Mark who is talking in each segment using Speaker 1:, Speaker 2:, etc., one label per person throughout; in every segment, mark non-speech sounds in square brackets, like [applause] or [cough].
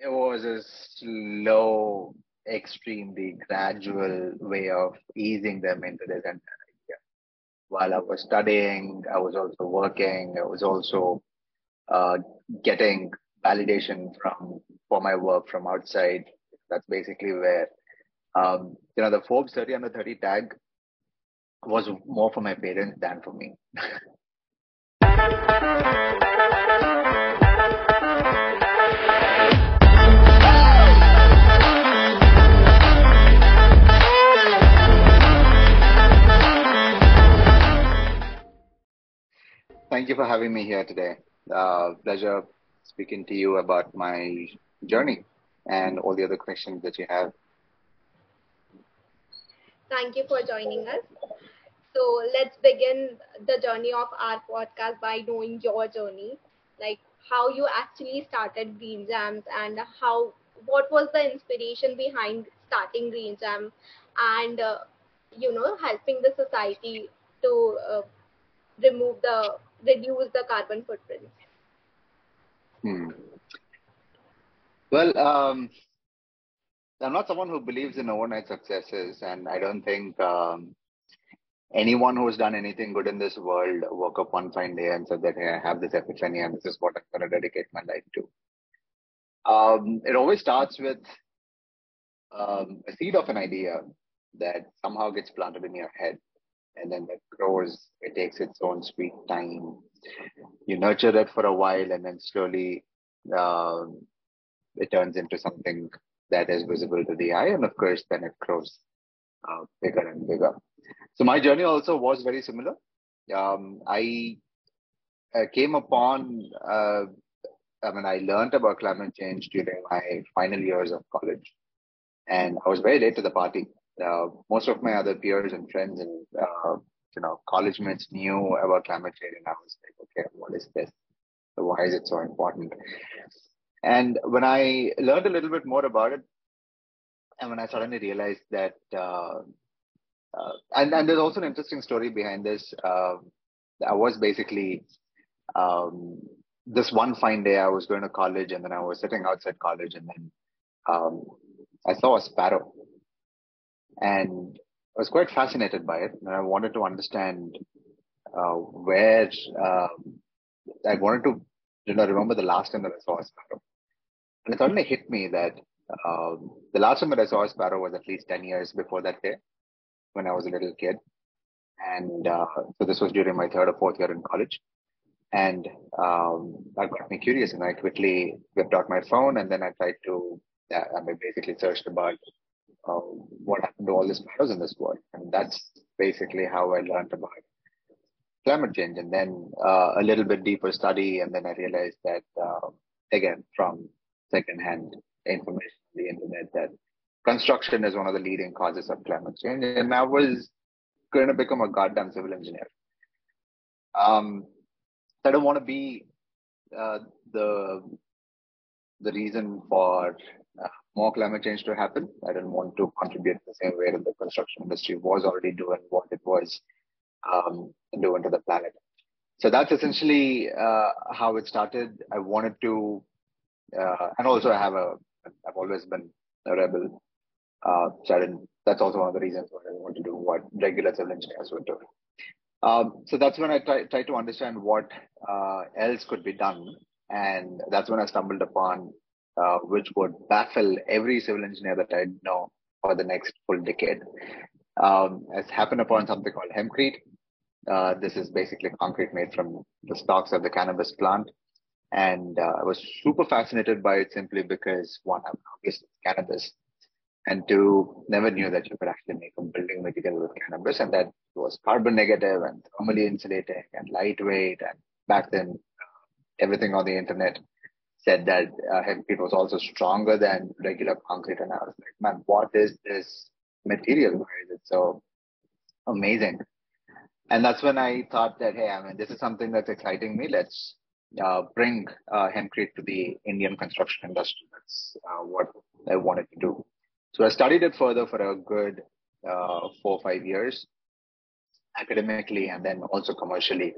Speaker 1: it was a slow, extremely gradual way of easing them into this idea. While I was studying, I was also working. I was also uh, getting validation from for my work from outside. That's basically where um, you know the Forbes 30 under 30 tag was more for my parents than for me. [laughs] Thank you for having me here today. Uh, pleasure speaking to you about my journey and all the other questions that you have.
Speaker 2: Thank you for joining us. So let's begin the journey of our podcast by knowing your journey, like how you actually started GreenJams and how what was the inspiration behind starting GreenJam and uh, you know helping the society to uh, remove the reduce the carbon footprint.
Speaker 1: Hmm. Well, um, I'm not someone who believes in overnight successes, and I don't think um, anyone who's done anything good in this world woke up one fine day and said that hey, I have this epiphany and this is what I'm going to dedicate my life to. Um, it always starts with um, a seed of an idea that somehow gets planted in your head, and then it grows. It takes its own sweet time. You nurture it for a while, and then slowly um, it turns into something that is visible to the eye, and of course, then it grows uh, bigger and bigger. So my journey also was very similar. Um, I uh, came upon, uh, I mean, I learned about climate change during my final years of college, and I was very late to the party. Uh, most of my other peers and friends and uh, you know college mates knew about climate change, and I was like, okay, what is this? Why is it so important? And when I learned a little bit more about it, and when I suddenly realized that, uh, uh, and, and there's also an interesting story behind this. Uh, I was basically, um, this one fine day, I was going to college and then I was sitting outside college and then um, I saw a sparrow. And I was quite fascinated by it. And I wanted to understand uh, where, um, I wanted to you know, remember the last time that I saw a sparrow. And it suddenly hit me that um, the last time that I saw a sparrow was at least 10 years before that day when I was a little kid. And uh, so this was during my third or fourth year in college. And um, that got me curious, and I quickly whipped out my phone, and then I tried to, uh, I basically searched about uh, what happened to all these sparrows in this world, and that's basically how I learned about climate change. And then uh, a little bit deeper study, and then I realized that uh, again from secondhand information on the internet that construction is one of the leading causes of climate change. And I was going to become a goddamn civil engineer. Um, I don't want to be uh, the the reason for more climate change to happen. I didn't want to contribute the same way that the construction industry was already doing what it was um, doing to the planet. So that's essentially uh, how it started. I wanted to uh, and also I have a I've always been a rebel. Uh, so I didn't, that's also one of the reasons why I want to do what regular civil engineers would do. Um, so that's when I tried try to understand what uh, else could be done, and that's when I stumbled upon uh, which would baffle every civil engineer that I know for the next full decade. Um, has happened upon something called hempcrete. Uh, this is basically concrete made from the stalks of the cannabis plant. And uh, I was super fascinated by it simply because one, I'm obviously cannabis, and two, never knew that you could actually make a building material with cannabis, and that was carbon negative and thermally insulating and lightweight. And back then, uh, everything on the internet said that uh, hempcrete was also stronger than regular concrete. And I was like, man, what is this material? Why is it so amazing? And that's when I thought that, hey, I mean, this is something that's exciting me. Let's uh, bring uh, hempcrete to the Indian construction industry. That's uh, what I wanted to do. So I studied it further for a good uh, four or five years, academically and then also commercially.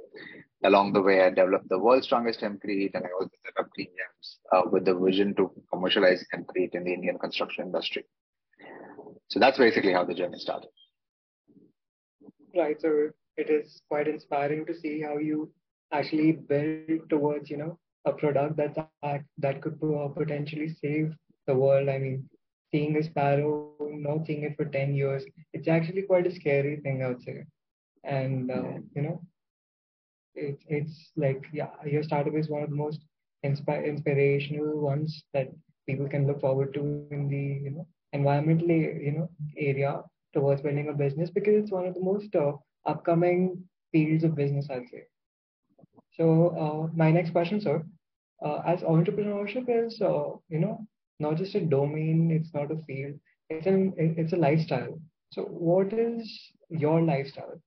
Speaker 1: Along the way, I developed the world's strongest hempcrete, and I also set up GreenJams uh, with the vision to commercialize concrete in the Indian construction industry. So that's basically how the journey started.
Speaker 3: Right. So it is quite inspiring to see how you actually build towards, you know, a product that's that could potentially save the world. I mean, seeing a sparrow, not seeing it for 10 years, it's actually quite a scary thing, I would say. And, uh, you know, it, it's like, yeah, your startup is one of the most inspi- inspirational ones that people can look forward to in the, you know, environmentally, you know, area towards building a business because it's one of the most uh, upcoming fields of business, I'd say. So uh, my next question, sir, uh, as entrepreneurship is, uh, you know, not just a domain, it's not a field, it's an it's a lifestyle. So what is your lifestyle?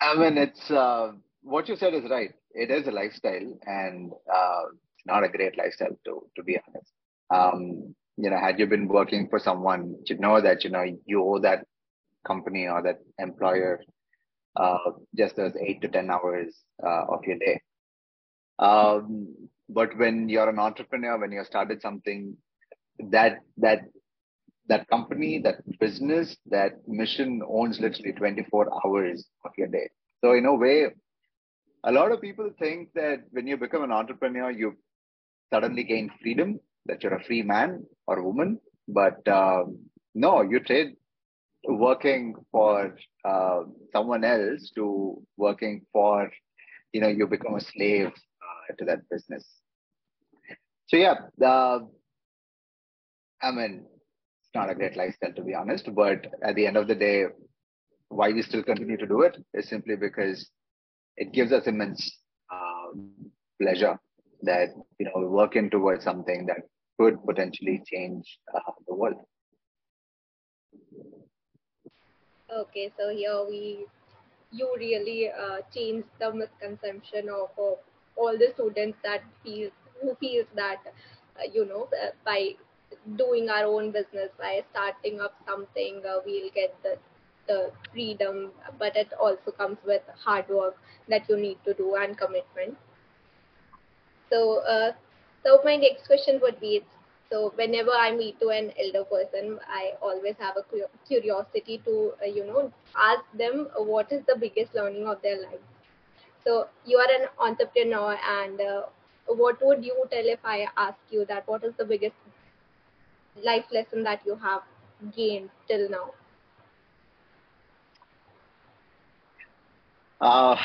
Speaker 1: I mean, it's uh, what you said is right. It is a lifestyle, and uh, not a great lifestyle to to be honest. Um, you know, had you been working for someone, you know that you know you owe that company or that employer uh, just those eight to ten hours uh, of your day. Um, but when you're an entrepreneur, when you started something, that that that company, that business, that mission owns literally 24 hours of your day. So in a way, a lot of people think that when you become an entrepreneur, you suddenly gain freedom, that you're a free man or woman. But um, no, you trade working for uh, someone else to working for, you know, you become a slave uh, to that business. So yeah, the, I mean, not a great lifestyle to be honest, but at the end of the day, why we still continue to do it is simply because it gives us immense uh, pleasure that you know we're working towards something that could potentially change uh, the world.
Speaker 2: Okay, so here we you really uh, changed the misconception of, of all the students that feel who feels that uh, you know by doing our own business by starting up something uh, we'll get the the freedom but it also comes with hard work that you need to do and commitment. So uh, so my next question would be so whenever i meet to an elder person i always have a curiosity to uh, you know ask them what is the biggest learning of their life. So you are an entrepreneur and uh, what would you tell if i ask you that what is the biggest life lesson that you have gained till now
Speaker 1: uh,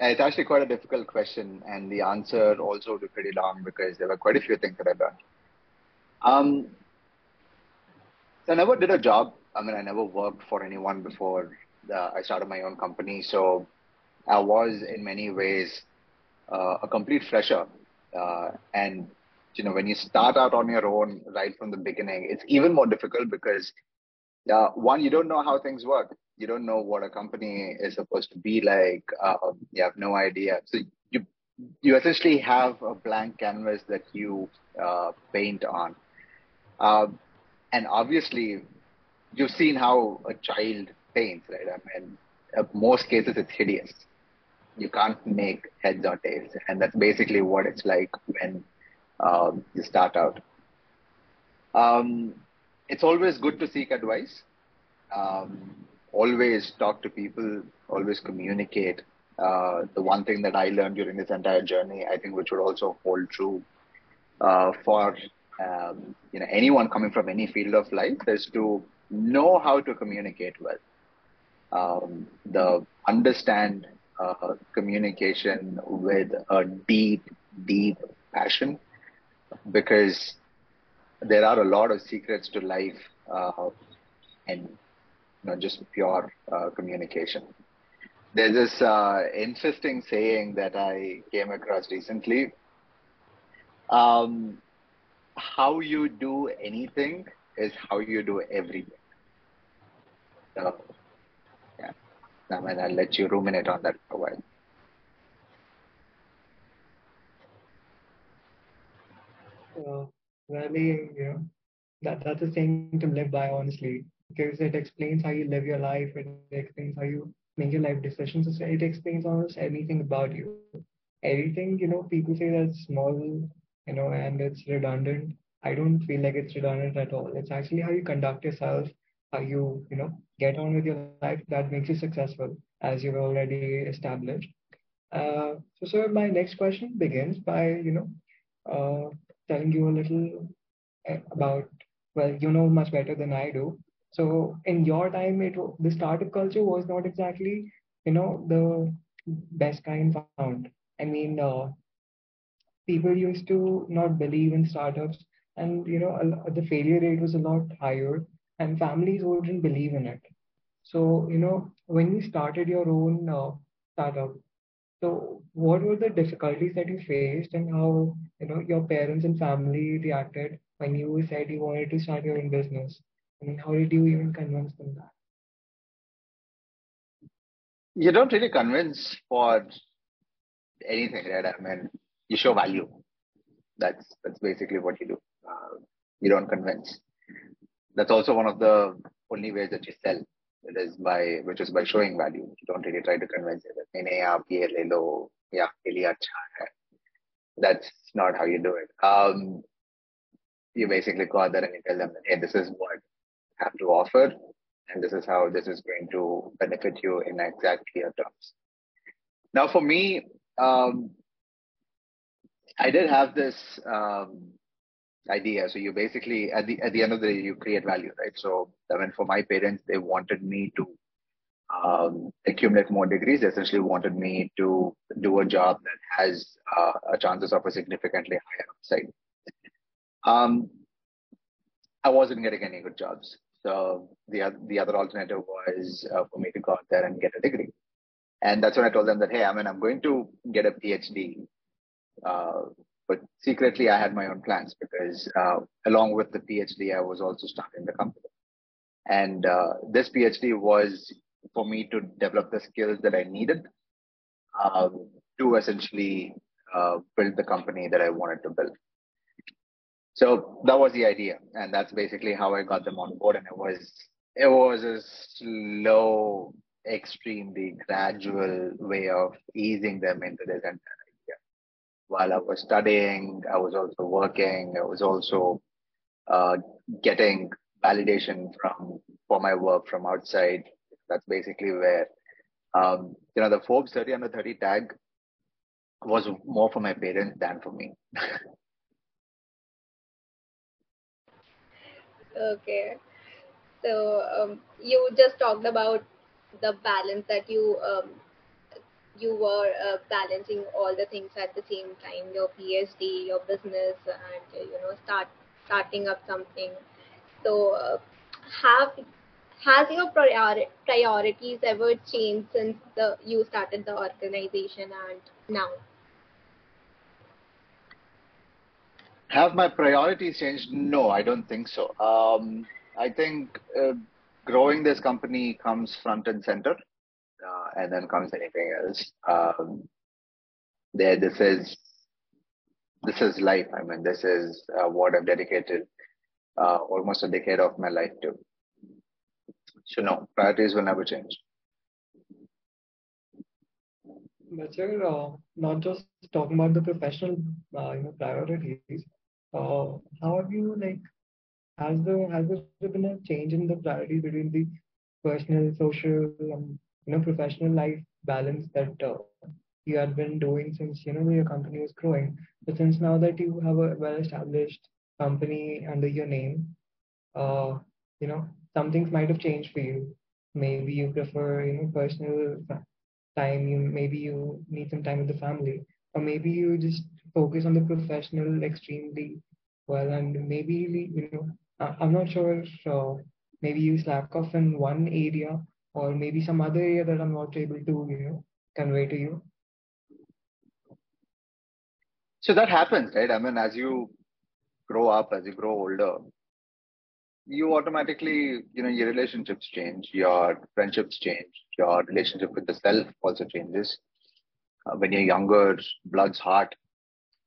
Speaker 1: it's actually quite a difficult question, and the answer also be pretty long because there were quite a few things that I learned. Um, I never did a job. I mean, I never worked for anyone before the, I started my own company. So I was in many ways uh, a complete fresher. Uh, and, you know, when you start out on your own right from the beginning, it's even more difficult because uh, one, you don't know how things work. You don't know what a company is supposed to be like. Uh, you have no idea. So you, you essentially have a blank canvas that you uh, paint on. Um, and obviously, you've seen how a child paints, right? I mean, in most cases, it's hideous. You can't make heads or tails, and that's basically what it's like when um, you start out. Um, it's always good to seek advice. Um, always talk to people. Always communicate. Uh, the one thing that I learned during this entire journey, I think, which would also hold true uh, for um, you know anyone coming from any field of life is to know how to communicate well. Um, the understand uh, communication with a deep, deep passion, because there are a lot of secrets to life uh, and you know just pure uh, communication. There's this uh, interesting saying that I came across recently. Um, how you do anything is how you do everything. So, yeah, I mean, I'll let you ruminate on that for a while.
Speaker 3: Uh, really, you know, that that's a thing to live by, honestly, because it explains how you live your life. It explains how you make your life decisions. It explains almost anything about you. everything, you know, people say that's small, you know, and it's redundant. I don't feel like it's redundant at all. It's actually how you conduct yourself, how you, you know, get on with your life that makes you successful, as you've already established. Uh, so, sir, my next question begins by, you know, uh, telling you a little eh, about, well, you know much better than I do. So, in your time, it the startup culture was not exactly, you know, the best kind found. I mean, uh, people used to not believe in startups, and you know, the failure rate was a lot higher, and families wouldn't believe in it. So, you know, when you started your own uh, startup, so what were the difficulties that you faced, and how you know your parents and family reacted when you said you wanted to start your own business? I mean, how did you even convince them that?
Speaker 1: You don't really convince for anything, right? I mean, you show value. That's that's basically what you do. Uh, you don't convince. That's also one of the only ways that you sell. It is by which is by showing value. You don't really try to convince it. Yeah, That's not how you do it. Um, you basically go out there and you tell them hey, this is what I have to offer, and this is how this is going to benefit you in exact clear terms. Now, for me, um, I did have this um, idea. So you basically at the at the end of the day you create value, right? So I mean, for my parents, they wanted me to um, accumulate more degrees. Essentially wanted me to do a job that has uh, a chances of a significantly higher upside. Um, I wasn't getting any good jobs. So the the other alternative was uh, for me to go out there and get a degree. And that's when I told them that, hey, I mean, I'm going to get a PhD. Uh, but secretly, I had my own plans because uh, along with the PhD, I was also starting the company. And uh, this PhD was for me to develop the skills that I needed um, to essentially uh, build the company that I wanted to build. So that was the idea, and that's basically how I got them on board. And it was it was a slow extremely gradual way of easing them into this entire idea. While I was studying, I was also working, I was also uh, getting validation from for my work from outside. That's basically where um, you know the Forbes 30 under 30 tag was more for my parents than for me.
Speaker 2: okay. So um, you just talked about the balance that you um, you were uh, balancing all the things at the same time your phd your business and you know start starting up something so uh, have has your priori- priorities ever changed since the you started the organization and now
Speaker 1: have my priorities changed no i don't think so um, i think uh, growing this company comes front and center, uh, and then comes anything else. Um, there, this is this is life. I mean, this is uh, what I've dedicated uh, almost a decade of my life to. So no, priorities will never change.
Speaker 3: But sir, uh, not just talking about the professional, uh, you know, priorities. Uh, how have you like has there has there been a change in the priorities between the personal, social, and you know professional life balance that uh, you had been doing since you know your company was growing? But since now that you have a well-established company under your name, uh, you know some things might have changed for you. Maybe you prefer you know personal time. You maybe you need some time with the family, or maybe you just focus on the professional extremely well, and maybe you know I'm not sure uh, maybe you slack off in one area or maybe some other area that I'm not able to you know convey to you.
Speaker 1: So that happens, right? I mean, as you grow up, as you grow older, you automatically, you know, your relationships change, your friendships change, your relationship with the self also changes. Uh, when you're younger, blood's hot.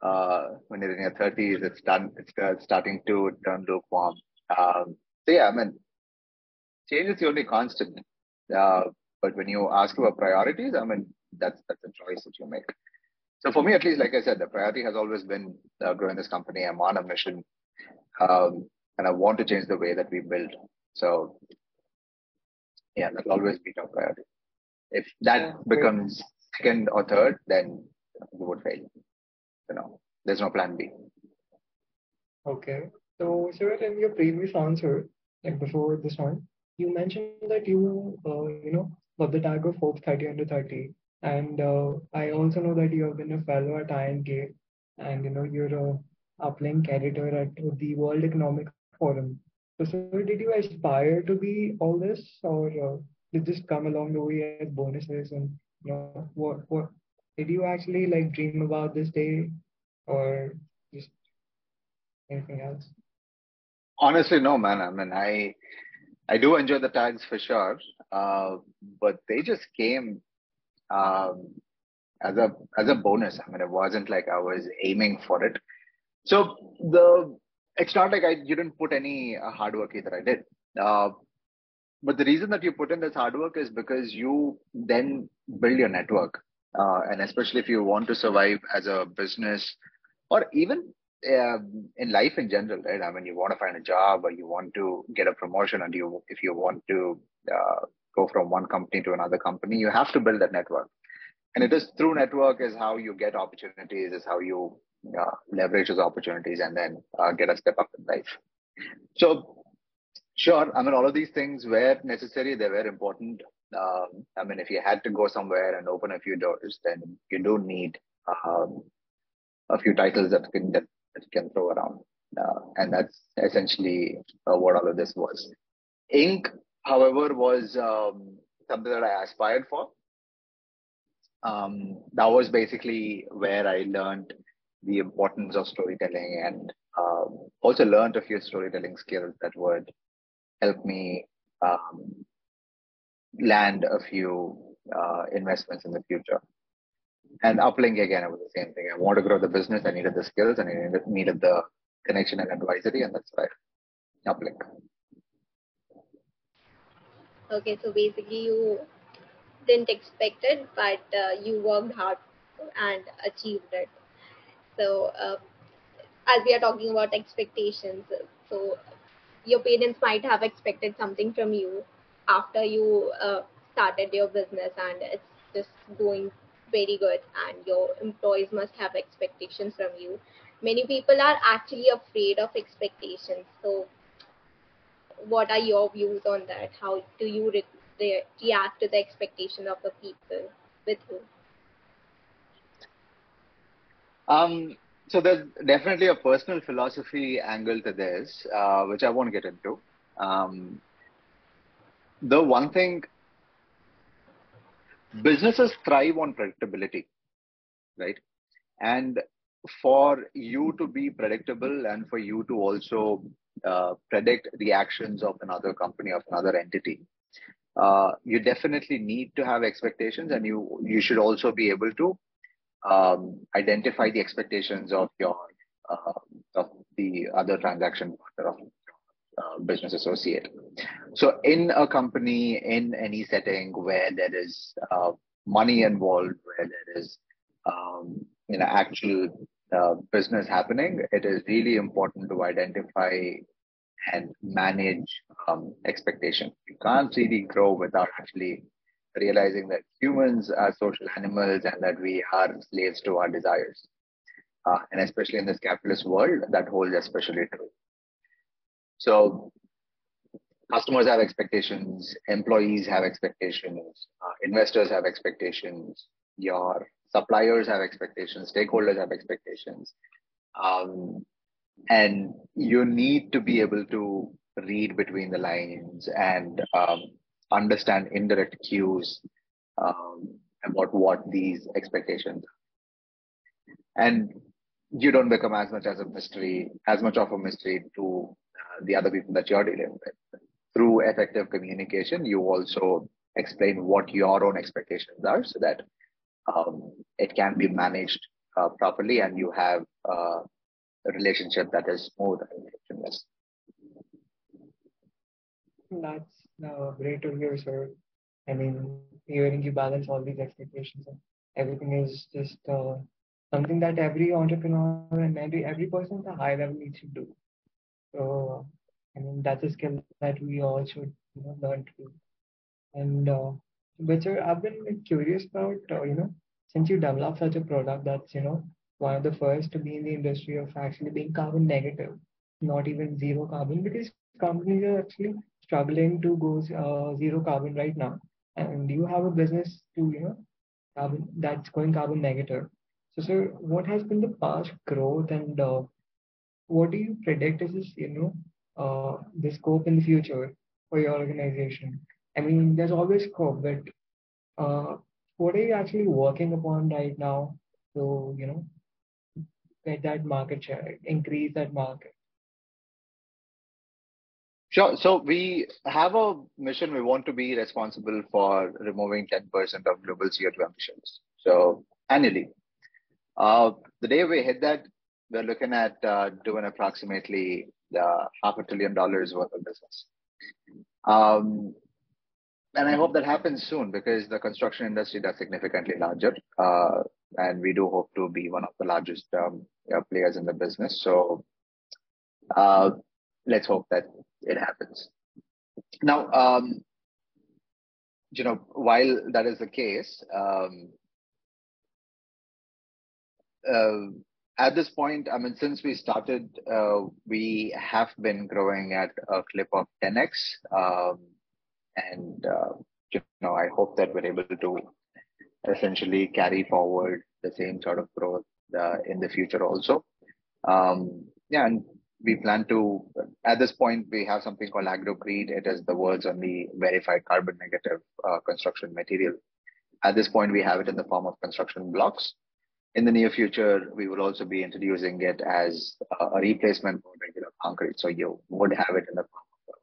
Speaker 1: Uh, when you're in your 30s, it's done. It's uh, starting to turn lukewarm. Um, so yeah, I mean, change is the only constant. Uh, but when you ask about priorities, I mean, that's that's a choice that you make. so for me, at least, like I said, the priority has always been uh, growing this company. I'm on a mission, um, and I want to change the way that we build. So, yeah, that'll always be top priority. If that yeah, becomes second or third, then we would fail. You know, there's no plan B.
Speaker 3: Okay. So, sir, in your previous answer, like before this one, you mentioned that you, uh, you know, got the tag of Forbes 30 under 30. And uh, I also know that you have been a fellow at INK and, you know, you're a uplink editor at the World Economic Forum. So, did you aspire to be all this or uh, did this come along the way as bonuses and, you know, what, what, did you actually like dream about this day or just anything else?
Speaker 1: Honestly, no, man. I mean, I I do enjoy the tags for sure, uh, but they just came um, as a as a bonus. I mean, it wasn't like I was aiming for it. So the it's not like I you didn't put any uh, hard work either. I did. Uh, but the reason that you put in this hard work is because you then build your network, uh, and especially if you want to survive as a business, or even uh, in life in general, right? I mean, you want to find a job or you want to get a promotion, and you if you want to uh, go from one company to another company, you have to build that network. And it is through network is how you get opportunities, is how you leverage those opportunities, and then uh, get a step up in life. So, sure, I mean, all of these things were necessary; they were important. Um, I mean, if you had to go somewhere and open a few doors, then you do need um, a few titles that can that that you can throw around. Uh, and that's essentially uh, what all of this was. Ink, however, was um, something that I aspired for. Um, that was basically where I learned the importance of storytelling and um, also learned a few storytelling skills that would help me um, land a few uh, investments in the future. And uplink again, it was the same thing. I wanted to grow the business. I needed the skills and I needed, the connection and advisory, and that's why uplink.
Speaker 2: Okay, so basically you didn't expect it, but uh, you worked hard and achieved it. So, uh, as we are talking about expectations, so your parents might have expected something from you after you uh, started your business, and it's just going very good and your employees must have expectations from you. Many people are actually afraid of expectations. So what are your views on that? How do you re- re- react to the expectation of the people with you
Speaker 1: um so there's definitely a personal philosophy angle to this uh, which i won't get into um, the one thing businesses thrive on predictability, right? And for you to be predictable and for you to also uh, predict the actions of another company of another entity, uh, you definitely need to have expectations, and you you should also be able to um, identify the expectations of your uh, of the other transaction partner of uh, business associate. So, in a company, in any setting where there is uh, money involved, where there is um, you know actual uh, business happening, it is really important to identify and manage um, expectation. You can't really grow without actually realizing that humans are social animals and that we are slaves to our desires. Uh, and especially in this capitalist world, that holds especially true. So customers have expectations, employees have expectations, uh, investors have expectations, your suppliers have expectations, stakeholders have expectations. Um, and you need to be able to read between the lines and um, understand indirect cues um, about what these expectations are. And you don't become as much as a mystery, as much of a mystery to the other people that you're dealing with. Through effective communication, you also explain what your own expectations are so that um, it can be managed uh, properly and you have uh, a relationship that is smooth and frictionless.
Speaker 3: That's uh, great to hear, sir. I mean, hearing you balance all these expectations and everything is just uh, something that every entrepreneur and every every person at a high level needs to do. So I mean that's a skill that we all should you know, learn to do. And uh, but sir, I've been curious about uh, you know since you developed such a product that's you know one of the first to be in the industry of actually being carbon negative, not even zero carbon, because companies are actually struggling to go uh, zero carbon right now. And you have a business to you know carbon that's going carbon negative. So, sir, what has been the past growth and uh, what do you predict is this, you know, uh, the scope in the future for your organization? I mean, there's always scope, but uh, what are you actually working upon right now to, you know, get that market share, increase that market?
Speaker 1: Sure. So we have a mission. We want to be responsible for removing 10% of global CO2 emissions. So annually. Uh, the day we hit that, we're looking at uh, doing approximately uh, half a trillion dollars worth of business. Um, and I hope that happens soon because the construction industry is significantly larger. Uh, and we do hope to be one of the largest um, players in the business. So uh, let's hope that it happens. Now, um, you know, while that is the case, um, uh, at this point, I mean, since we started, uh, we have been growing at a clip of 10x. Um, and, uh, you know, I hope that we're able to essentially carry forward the same sort of growth uh, in the future also. Um, yeah, and we plan to, at this point, we have something called Agrocrete. It is the world's only verified carbon negative uh, construction material. At this point, we have it in the form of construction blocks. In the near future, we will also be introducing it as a replacement for regular concrete. So you would have it in the form of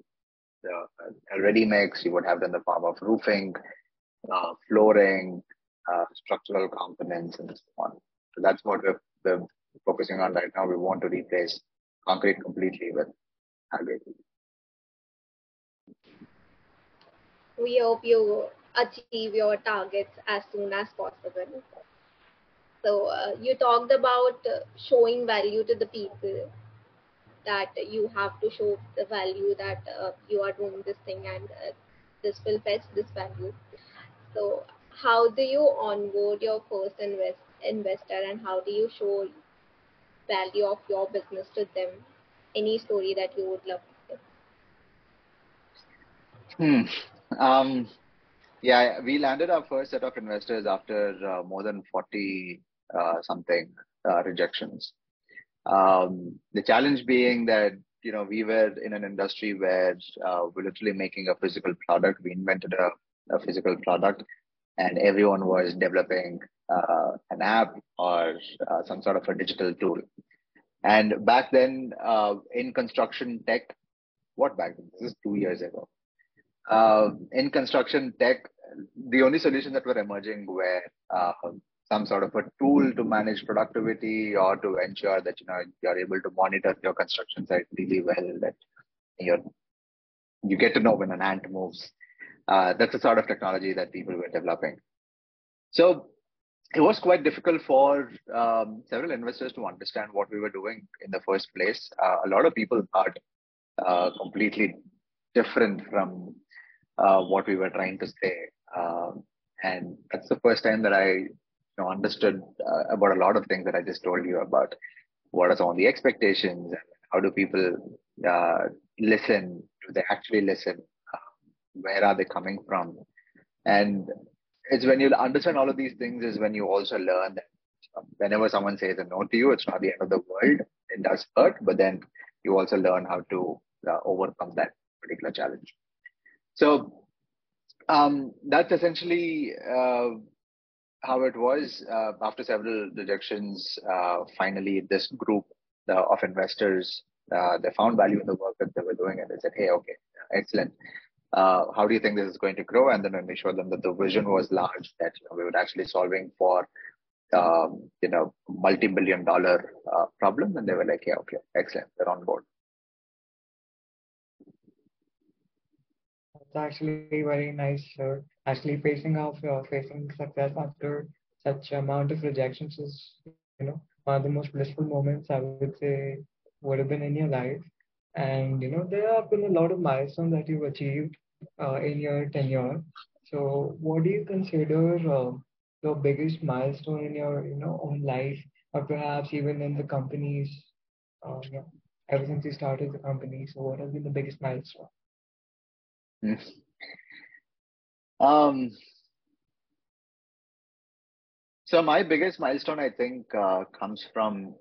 Speaker 1: the, the ready mix, you would have it in the form of roofing, uh, flooring, uh, structural components, and so on. So that's what we're, we're focusing on right now. We want to replace concrete completely with Agrocrete.
Speaker 2: We hope you achieve your targets as soon as possible. So uh, you talked about uh, showing value to the people that you have to show the value that uh, you are doing this thing and uh, this will fetch this value. So how do you onboard your first invest investor and how do you show value of your business to them? Any story that you would love to?
Speaker 1: Hmm. Um, yeah, we landed our first set of investors after uh, more than 40 uh, something uh, rejections. Um, the challenge being that you know we were in an industry where uh, we're literally making a physical product. We invented a, a physical product, and everyone was developing uh, an app or uh, some sort of a digital tool. And back then, uh, in construction tech, what back then? This is two years ago. in construction tech, the only solutions that were emerging were some sort of a tool to manage productivity or to ensure that you know you're able to monitor your construction site really well that you're you get to know when an ant moves uh, that's the sort of technology that people were developing so it was quite difficult for um, several investors to understand what we were doing in the first place uh, a lot of people thought uh, completely different from uh, what we were trying to say um, and that's the first time that I know, understood uh, about a lot of things that I just told you about. What are some of the expectations? How do people uh, listen? Do they actually listen? Uh, where are they coming from? And it's when you understand all of these things is when you also learn that whenever someone says a no to you, it's not the end of the world. It does hurt, but then you also learn how to uh, overcome that particular challenge. So um, that's essentially uh, how it was uh, after several rejections. Uh, finally, this group uh, of investors uh, they found value in the work that they were doing, and they said, "Hey, okay, excellent. Uh, how do you think this is going to grow?" And then when we showed them that the vision was large, that you know, we were actually solving for um, you know multi-billion dollar uh, problem, and they were like, "Yeah, okay, excellent, they're on board."
Speaker 3: It's actually very nice, sir actually facing off uh, facing success after such amount of rejections is you know, one of the most blissful moments I would say would have been in your life. And you know, there have been a lot of milestones that you've achieved uh, in your tenure. So, what do you consider uh, biggest milestone in your you know own life, or perhaps even in the company's, uh, ever since you started the company? So, what has been the biggest milestone?
Speaker 1: Hmm. Um, so my biggest milestone, I think, uh, comes from,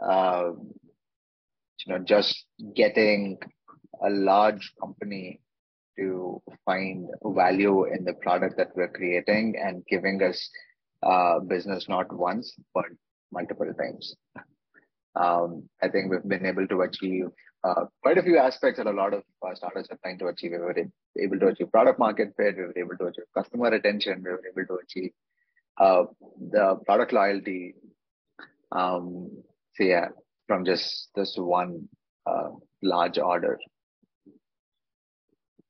Speaker 1: uh, you know, just getting a large company to find value in the product that we're creating and giving us uh, business not once but multiple times. Um, I think we've been able to achieve uh, quite a few aspects that a lot of uh, startups are trying to achieve. We were able to achieve product market fit. We were able to achieve customer retention. We were able to achieve uh, the product loyalty. Um, so yeah, from just this one uh, large order.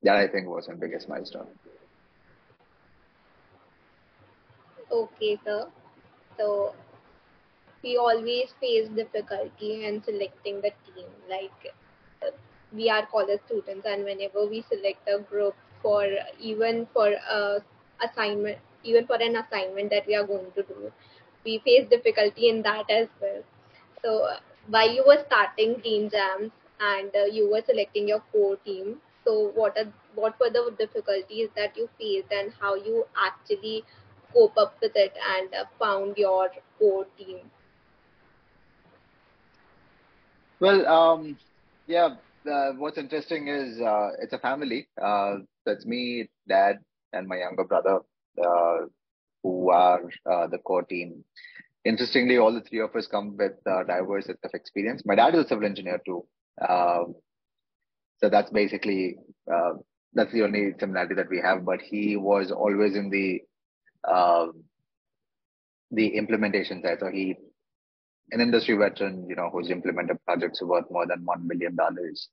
Speaker 1: That I think was my biggest milestone.
Speaker 2: Okay, sir. So we always face difficulty in selecting the team. Like we are college students, and whenever we select a group for even for a assignment, even for an assignment that we are going to do, we face difficulty in that as well. So while you were starting GreenJams and uh, you were selecting your core team, so what are what were the difficulties that you faced and how you actually cope up with it and uh, found your core team?
Speaker 1: Well, um, yeah. Uh, what's interesting is uh, it's a family. Uh, that's me, dad, and my younger brother, uh, who are uh, the core team. Interestingly, all the three of us come with diverse of experience. My dad is a civil engineer too, um, so that's basically that's the only similarity that we have. But he was always in the the implementation side. So he an industry veteran, you know, who's implemented projects worth more than one million dollars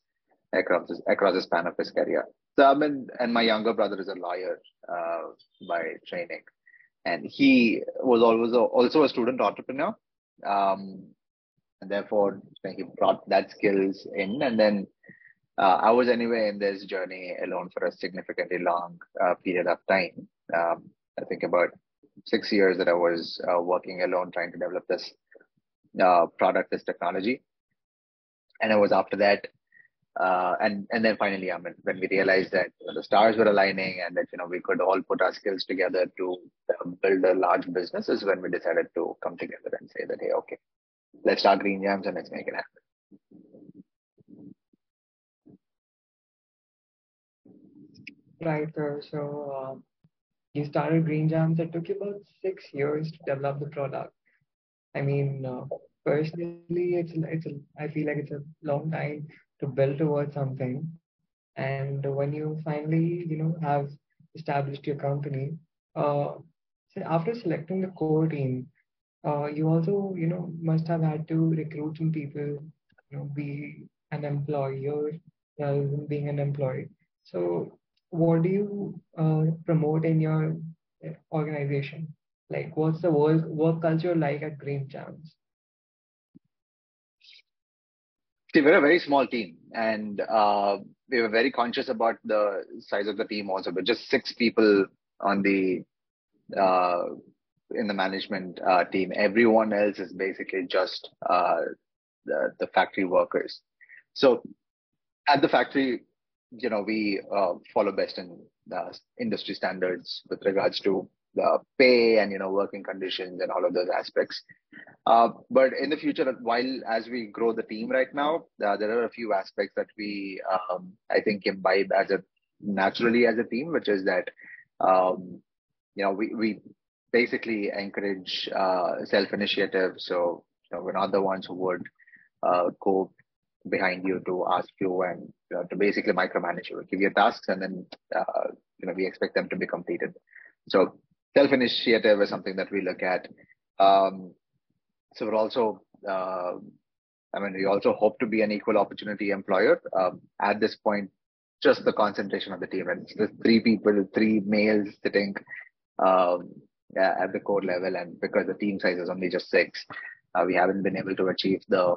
Speaker 1: across across the span of his career. So I mean, and my younger brother is a lawyer uh, by training, and he was always a, also a student entrepreneur, um, and therefore he brought that skills in. And then uh, I was anyway in this journey alone for a significantly long uh, period of time. Um, I think about six years that I was uh, working alone trying to develop this uh, product, this technology. And it was after that, uh, and and then finally, I mean, when we realized that you know, the stars were aligning and that you know we could all put our skills together to uh, build a large business, is when we decided to come together and say that hey, okay, let's start GreenJams and let's make it happen.
Speaker 3: Right. Uh, so uh, you started GreenJams. It took you about six years to develop the product. I mean, uh, personally, it's it's a, I feel like it's a long time to build towards something, and when you finally you know have established your company, uh, so after selecting the core team, uh, you also you know must have had to recruit some people, you know, be an employer rather than being an employee. So, what do you uh, promote in your uh, organization? Like, what's the work, work culture like at GreenJams?
Speaker 1: See, we're a very small team, and uh, we were very conscious about the size of the team. Also, but just six people on the uh, in the management uh, team. Everyone else is basically just uh, the, the factory workers. So, at the factory, you know, we uh, follow best in the industry standards with regards to the pay and you know working conditions and all of those aspects. Uh, but in the future, while as we grow the team right now, uh, there are a few aspects that we um, I think imbibe as a naturally as a team, which is that um, you know we we basically encourage uh, self initiative. So you know, we're not the ones who would uh, go behind you to ask you and know, to basically micromanage you, give you tasks, and then uh, you know we expect them to be completed. So self initiative is something that we look at. Um, so we're also, uh, I mean, we also hope to be an equal opportunity employer. Um, at this point, just the concentration of the team, and the three people, three males sitting um, uh, at the core level, and because the team size is only just six, uh, we haven't been able to achieve the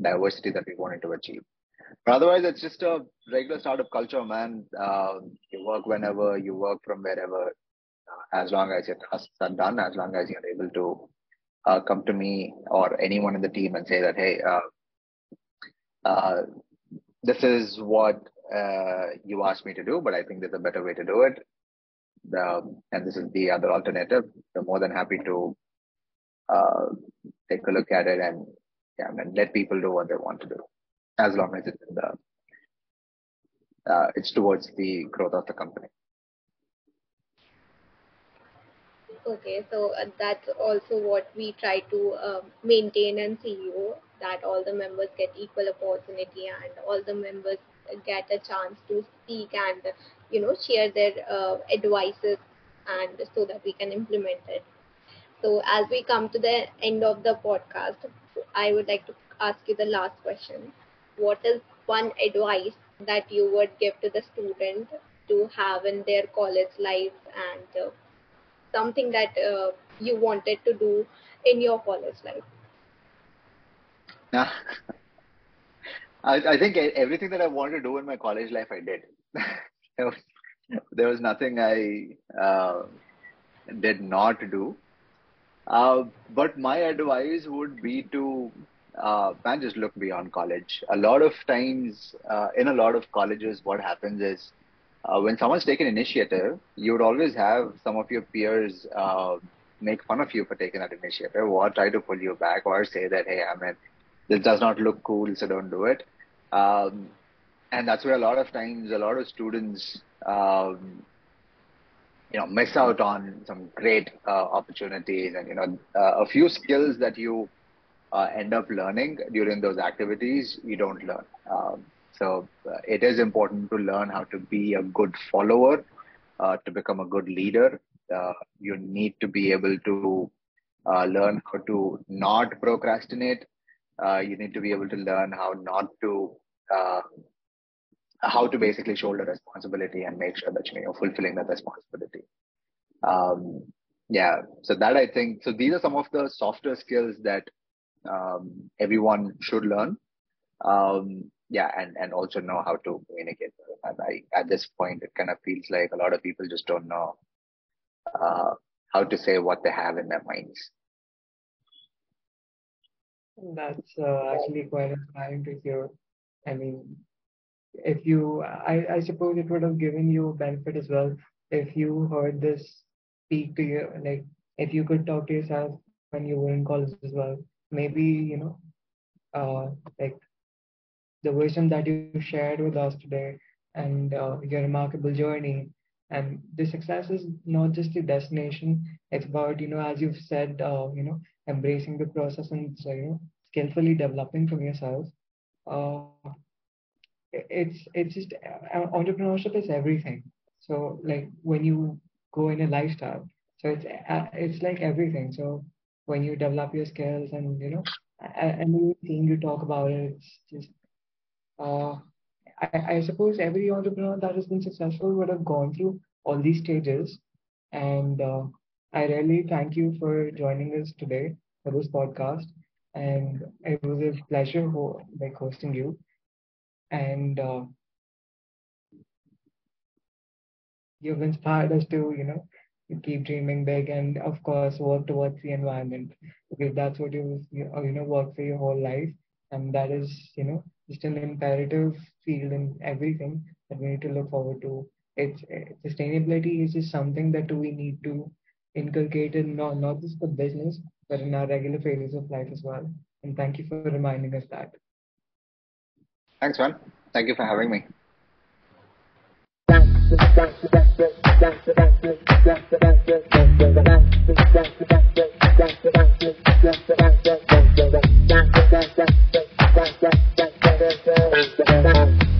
Speaker 1: diversity that we wanted to achieve. But otherwise, it's just a regular startup culture, man. Uh, you work whenever, you work from wherever, uh, as long as your tasks are done, as long as you're able to uh, come to me or anyone in the team and say that, hey, uh, uh, this is what uh, you asked me to do, but I think there's a better way to do it. The, and this is the other alternative. I'm more than happy to take a look at it and yeah, and let people do what they want to do, as long as it's the uh, it's towards the growth of the company.
Speaker 2: Okay, so uh, that's also what we try to uh, maintain and see that all the members get equal opportunity and all the members get a chance to speak and you know share their uh, advices and so that we can implement it so as we come to the end of the podcast i would like to ask you the last question what is one advice that you would give to the student to have in their college life and uh, something that uh, you wanted to do in your college life [laughs]
Speaker 1: I, I think everything that I wanted to do in my college life, I did. [laughs] there, was, there was nothing I uh, did not do. Uh, but my advice would be to uh, man, just look beyond college. A lot of times, uh, in a lot of colleges, what happens is uh, when someone's taken initiative, you would always have some of your peers uh, make fun of you for taking that initiative, or try to pull you back, or say that, hey, I mean, this does not look cool, so don't do it. Um, and that's where a lot of times a lot of students, um, you know, miss out on some great uh, opportunities and, you know, uh, a few skills that you uh, end up learning during those activities, you don't learn. Um, so uh, it is important to learn how to be a good follower, uh, to become a good leader. Uh, you need to be able to learn how to not procrastinate. you need to be able to learn how not to how to basically shoulder responsibility and make sure that you're fulfilling that responsibility. Um, yeah, so that I think so. These are some of the softer skills that um, everyone should learn. Um, yeah, and and also know how to communicate. And I, at this point, it kind of feels like a lot of people just don't know uh, how to say what they have in their minds.
Speaker 3: That's uh, actually quite inspiring to hear. I mean, if you, I, I suppose it would have given you benefit as well if you heard this speak to you, like if you could talk to yourself when you were in college as well. Maybe, you know, uh, like the wisdom that you shared with us today and uh, your remarkable journey. And the success is not just the destination. It's about, you know, as you've said, uh, you know, embracing the process and, so, you know, skillfully developing from yourself uh, it's it's just uh, entrepreneurship is everything. So like when you go in a lifestyle, so it's uh, it's like everything. So when you develop your skills and you know and anything you talk about it, it's just uh, I, I suppose every entrepreneur that has been successful would have gone through all these stages. And uh, I really thank you for joining us today for this podcast and it was a pleasure ho- like hosting you. And uh, you've inspired us to, you know, keep dreaming big and of course work towards the environment because that's what you you know work for your whole life and that is you know just an imperative field in everything that we need to look forward to it's sustainability is just something that we need to inculcate in not, not just the business but in our regular phases of life as well. And thank you for reminding us that.
Speaker 1: Thanks, man. Thank you for having me. Thank you.